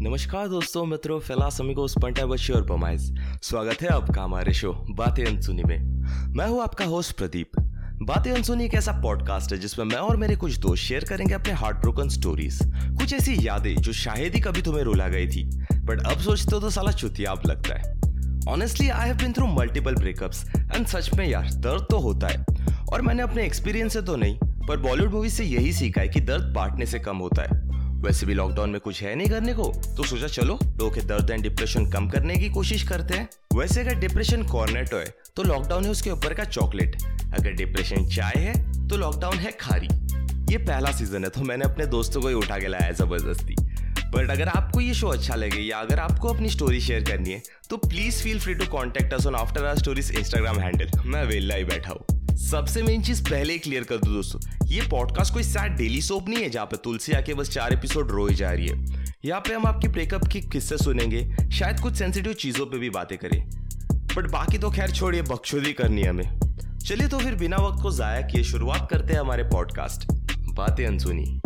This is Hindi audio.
नमस्कार दोस्तों, मित्रों, फिलास अमिगोस, पंटा बशी और पमाइज स्वागत है आपका हमारे शो, बातें अनसुनी में। मैं हूँ आपका होस्ट प्रदीप। बातें अनसुनी एक ऐसा पॉडकास्ट है जिसमें मैं और मेरे कुछ दोस्त शेयर करेंगे अपने हार्ट ब्रोकन स्टोरीज कुछ ऐसी यादें जो शायद ही कभी तुम्हें रुला गई थी बट अब सोचते हो तो साला चुतियाब लगता है। Honestly I have been through multiple breakups and सच में यार, दर्द तो होता है। और मैंने अपने एक्सपीरियंस से तो नहीं, पर बॉलीवुड मूवी से यही सीखा है कि दर्द बांटने से कम होता है। वैसे भी लॉकडाउन में कुछ है नहीं करने को तो सोचा चलो, लोगों के दर्द एंड डिप्रेशन कम करने की कोशिश करते हैं। वैसे अगर डिप्रेशन कॉर्नेटो है तो लॉकडाउन है उसके ऊपर का चॉकलेट अगर डिप्रेशन चाय है तो लॉकडाउन है खारी। ये पहला सीज़न है तो मैंने अपने दोस्तों को ही उठा के लाया ज़बरदस्ती। बट अगर आपको ये शो अच्छा लगे, या अगर आपको अपनी स्टोरी शेयर करनी है तो please feel free to contact us on after our stories Instagram handle मैं वेल्ला ही बैठा हूँ। सबसे मेन चीज़ पहले ही क्लियर कर दो दोस्तों ये पॉडकास्ट कोई सैड डेली सोप नहीं है जहाँ पे तुलसी आके बस चार एपिसोड रोई जा रही है। यहाँ पे हम आपकी ब्रेकअप की किस्से सुनेंगे, शायद कुछ सेंसिटिव चीज़ों पे भी बातें करें। बट बाकी तो खैर छोड़िए, बख्शुदी करनी है हमें। चलिए तो फिर बिना वक्त को जाया किए शुरुआत करते हैं हमारे पॉडकास्ट बातें अनसुनी।